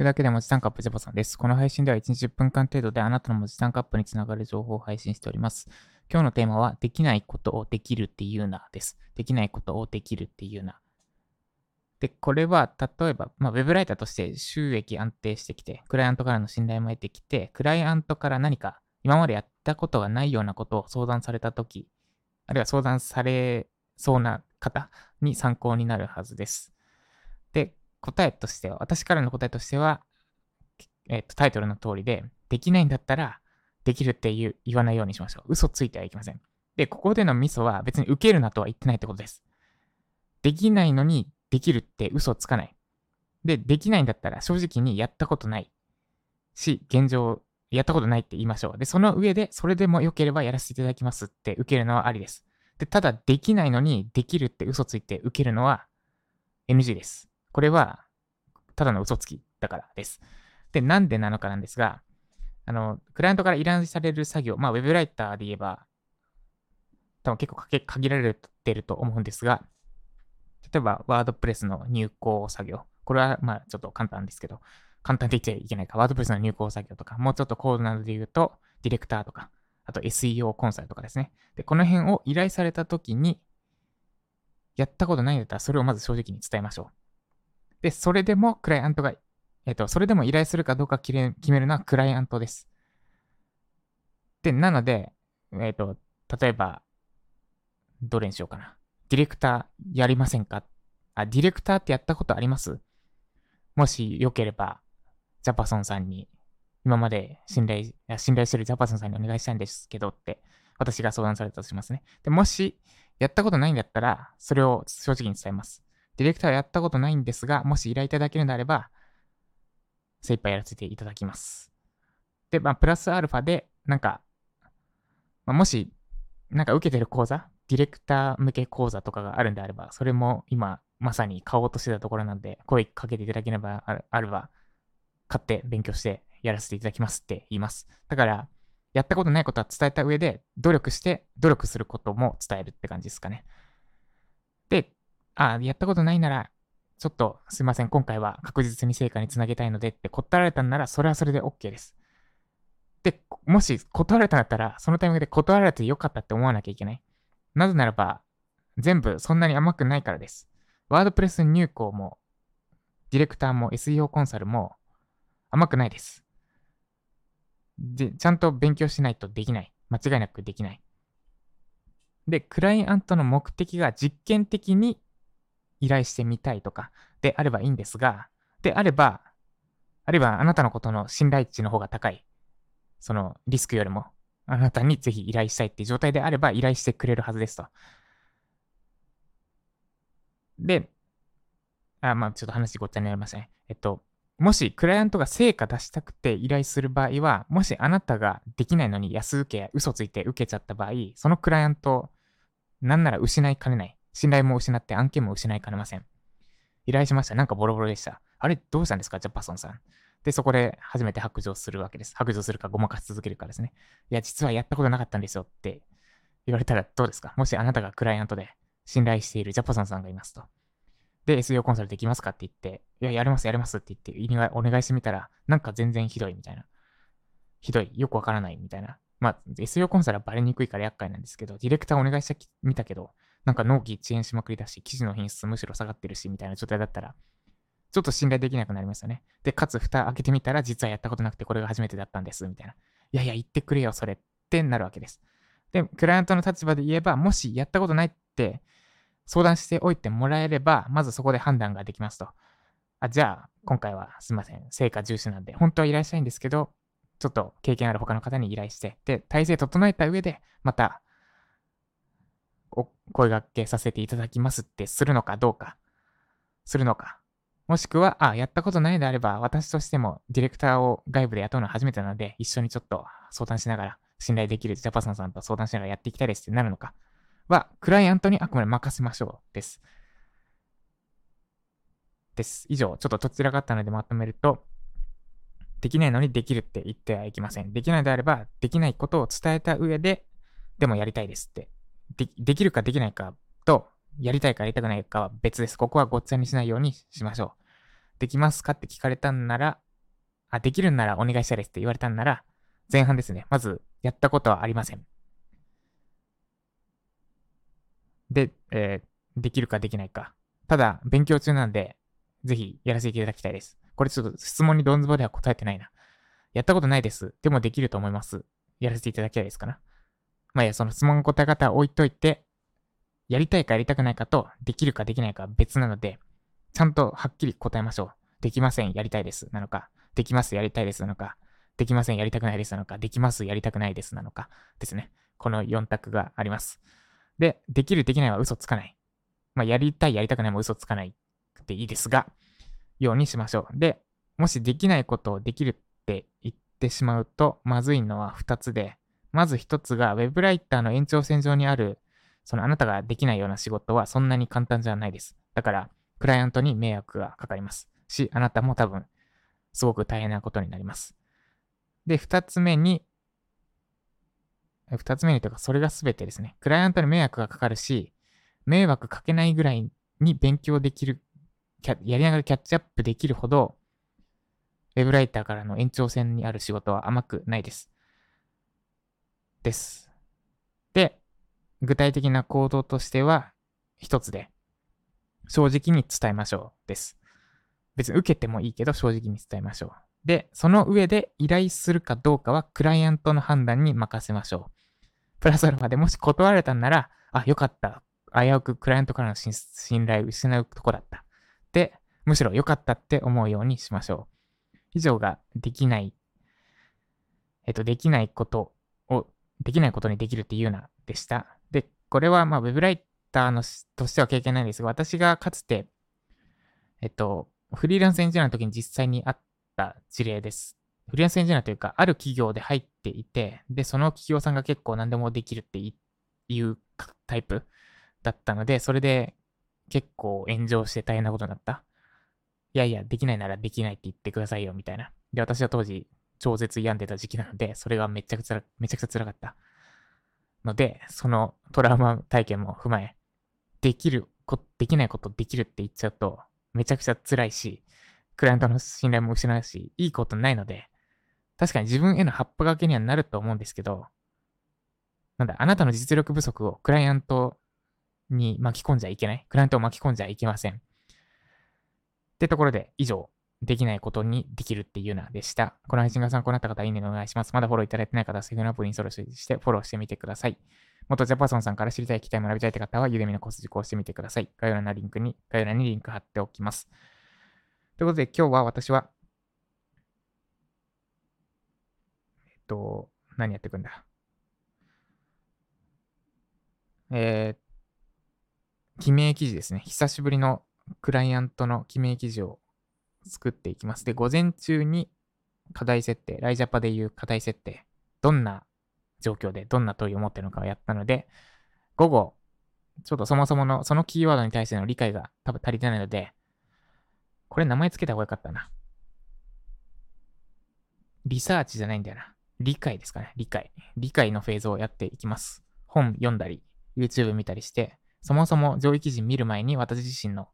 くだけで文字単価アップジャパさんです。この配信では1日10分間程度であなたの文字単価アップにつながる情報を配信しております。今日のテーマは、できないことをできるっていうなです。できないことをできるっていうな。で、これは、例えば、まあ、ウェブライターとして収益安定してきて、クライアントからの信頼も得てきて、クライアントから何か今までやったことがないようなことを相談されたとき、あるいは相談されそうな方に参考になるはずです。で、答えとしては、私からの答えとしては、えっ、と、タイトルの通りで、できないんだったら、できるって言言わないようにしましょう。嘘ついてはいけません。で、ここでのミソは別に受けるなとは言ってないってことです。できないのにできるって嘘つかない。で、できないんだったら正直にやったことないし、現状やったことないって言いましょう。で、その上で、それでも良ければやらせていただきますって受けるのはありです。で、ただ、できないのにできるって嘘ついて受けるのは NG です。これは、ただの嘘つきだからです。で、なんでなのかなんですが、あの、クライアントから依頼される作業、まあ、ウェブライターで言えば、多分結構限られてると思うんですが、例えば、ワードプレスの入稿作業。これは、まあ、ちょっと簡単ですけど、簡単って言っちゃいけないか。ワードプレスの入稿作業とか、もうちょっとコードなどで言うと、ディレクターとか、あと SEO コンサルとかですね。で、この辺を依頼された時に、やったことないんだったら、それをまず正直に伝えましょう。で、それでもクライアントが、えっ、と、それでも依頼するかどうか決めるのはクライアントです。で、なので、えっ、と、例えば、どれにしようかな。ディレクターやりませんか？あ、ディレクターってやったことあります？もしよければ、ジャパソンさんに、今まで信頼、信頼してるジャパソンさんにお願いしたいんですけどって、私が相談されたとしますね。で、もし、やったことないんだったら、それを正直に伝えます。ディレクターはやったことないんですが、もし依頼いただけるのであれば、精一杯やらせていただきます。で、まあ、プラスアルファで、なんか、まあ、もし、なんか受けてる講座、ディレクター向け講座とかがあるんであれば、それも今、まさに買おうとしてたところなんで、声かけていただければあれば、買って勉強してやらせていただきますって言います。だから、やったことないことは伝えた上で、努力して、努力することも伝えるって感じですかね。あ、やったことないなら、ちょっとすいません、今回は確実に成果につなげたいのでって断られたんなら、それはそれで OK です。で、もし断られたんだったら、そのタイミングで断られてよかったって思わなきゃいけない。なぜならば、全部そんなに甘くないからです。ワードプレス入稿も、ディレクターも SEO コンサルも甘くないです。で、ちゃんと勉強しないとできない。間違いなくできない。で、クライアントの目的が実験的に依頼してみたいとかであればいいんですが、であれば、あるいはあなたのことの信頼値の方が高い、そのリスクよりも、あなたにぜひ依頼したいっていう状態であれば依頼してくれるはずですと。で、あ、まあちょっと話ごっちゃになりましたね。えっと、もしクライアントが成果出したくて依頼する場合は、もしあなたができないのに安請け、嘘ついて受けちゃった場合、そのクライアント、なんなら失いかねない。信頼も失って案件も失いかねません。依頼しました。なんかボロボロでした。あれどうしたんですか？ジャパソンさん。で、そこで初めて白状するわけです。白状するかごまかし続けるかですね。いや、実はやったことなかったんですよって言われたらどうですか？もしあなたがクライアントで信頼しているジャパソンさんがいますと。で、SEO コンサルできますかって言って、いや、やります、やりますって言って、お願いしてみたら、なんか全然ひどいみたいな。ひどい、よくわからないみたいな。まあ、SEO コンサルはバレにくいから厄介なんですけど、ディレクターお願いしてみたけど、なんか納期遅延しまくりだし、記事の品質むしろ下がってるし、みたいな状態だったら、ちょっと信頼できなくなりますよね。で、かつ蓋開けてみたら、実はやったことなくてこれが初めてだったんです、みたいな。いやいや、言ってくれよ、それってなるわけです。で、クライアントの立場で言えば、もしやったことないって相談しておいてもらえれば、まずそこで判断ができますと。あ、じゃあ、今回はすいません。成果重視なんで、本当は依頼したいんですけど、ちょっと経験ある他の方に依頼して、で、体制整えた上で、また、お声掛けさせていただきますってするのかどうか、するのか。もしくは、あ、やったことないであれば、私としてもディレクターを外部で雇うのは初めてなので、一緒にちょっと相談しながら、信頼できるジャパソンさんと相談しながらやっていきたいですってなるのか。は、クライアントにあくまで任せましょう。です。です。以上、ちょっとどちらかったのでまとめると、できないのにできるって言ってはいけません。できないであれば、できないことを伝えた上で、でもやりたいですって。でできるかできないかと、やりたいかやりたくないかは別です。ここはごっちゃにしないようにしましょう。できますかって聞かれたんなら、あ、できるんならお願いしたいですって言われたんなら、前半ですね。まず、やったことはありません。で、えー、できるかできないか。ただ、勉強中なんで、ぜひやらせていただきたいです。これちょっと質問にどんずぼでは答えてないな。やったことないです。でもできると思います。やらせていただきたいですかな。まあいや、その質問答え方は置いといて、やりたいかやりたくないかと、できるかできないかは別なので、ちゃんとはっきり答えましょう。できません、やりたいです。なのか、できます、やりたいです。なのか、できません、やりたくないです。なのか、できます、やりたくないです。なのか、ですね。この4択があります。で、できる、できないは嘘つかない。まあ、やりたい、やりたくないも嘘つかないでいいですが、ようにしましょう。で、もしできないことをできるって言ってしまうと、まずいのは2つで、まず1つが、ウェブライターの延長線上にある、そのあなたができないような仕事はそんなに簡単じゃないです。だから、クライアントに迷惑がかかります。し、あなたも多分、すごく大変なことになります。で、2つ目に、2つ目にというか、それが全てですね。クライアントに迷惑がかかるし、迷惑かけないぐらいに勉強できる、やりながらキャッチアップできるほど、ウェブライターからの延長線にある仕事は甘くないです。です。で、具体的な行動としては、一つで、正直に伝えましょうです。別に受けてもいいけど、正直に伝えましょう。で、その上で依頼するかどうかはクライアントの判断に任せましょう。プラスアルファでもし断られたんなら、あ、よかった。危うくクライアントからの信頼を失うとこだった。で、むしろ良かったって思うようにしましょう。以上ができない、えっと、できないこと、できないことにできるっていうなでした。で、これはまあ、ウェブライターのとしては経験ないんですが、私がかつて、えっと、フリーランスエンジニアの時に実際にあった事例です。フリーランスエンジニアというか、ある企業で入っていて、で、その企業さんが結構何でもできるっていうタイプだったので、それで結構炎上して大変なことになった。いやいや、できないならできないって言ってくださいよ、みたいな。で、私は当時、超絶病んでた時期なので、それがめちゃくちゃ、めちゃくちゃ辛かった。ので、そのトラウマ体験も踏まえ、できるこ、できないことできるって言っちゃうと、めちゃくちゃ辛いし、クライアントの信頼も失うし、いいことないので、確かに自分への葉っぱがけにはなると思うんですけど、なんだ、あなたの実力不足をクライアントに巻き込んじゃいけない。クライアントを巻き込んじゃいけません。ってところで、以上、できないことにできるっていうなでした。この配信が参考になった方、いいねお願いします。まだフォローいただいてない方は、セグのアプリインストーしてフォローしてみてください。元ジャパソンさんから知りたい、聞きたい、学びたいって方は、ゆでみのコース受講してみてください。概要欄のリンクに、概要欄にリンク貼っておきます。ということで、今日は私は、えっと、何やっていくんだ？えー、記名記事ですね。久しぶりのクライアントの記名記事を作っていきます。で、午前中に課題設定、ライジャパでいう課題設定、どんな状況でどんな問いを持ってるのかをやったので、午後、ちょっとそもそものそのキーワードに対しての理解が多分足りてないので、これ名前つけた方がよかったな。リサーチじゃないんだよな。理解ですかね。理解。理解のフェーズをやっていきます。本読んだり、YouTube 見たりして、そもそも上位記事見る前に私自身の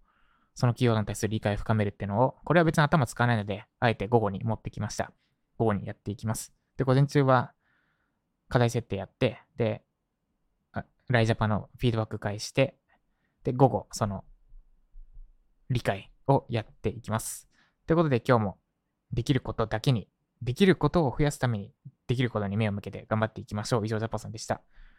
その企業に対する理解を深めるっていうのを、これは別に頭使わないので、あえて午後に持ってきました。午後にやっていきます。で、午前中は課題設定やって、で、ライジャパのフィードバック返して、で、午後、その、理解をやっていきます。ということで今日もできることだけに、できることを増やすために、できることに目を向けて頑張っていきましょう。以上、ジャパさんでした。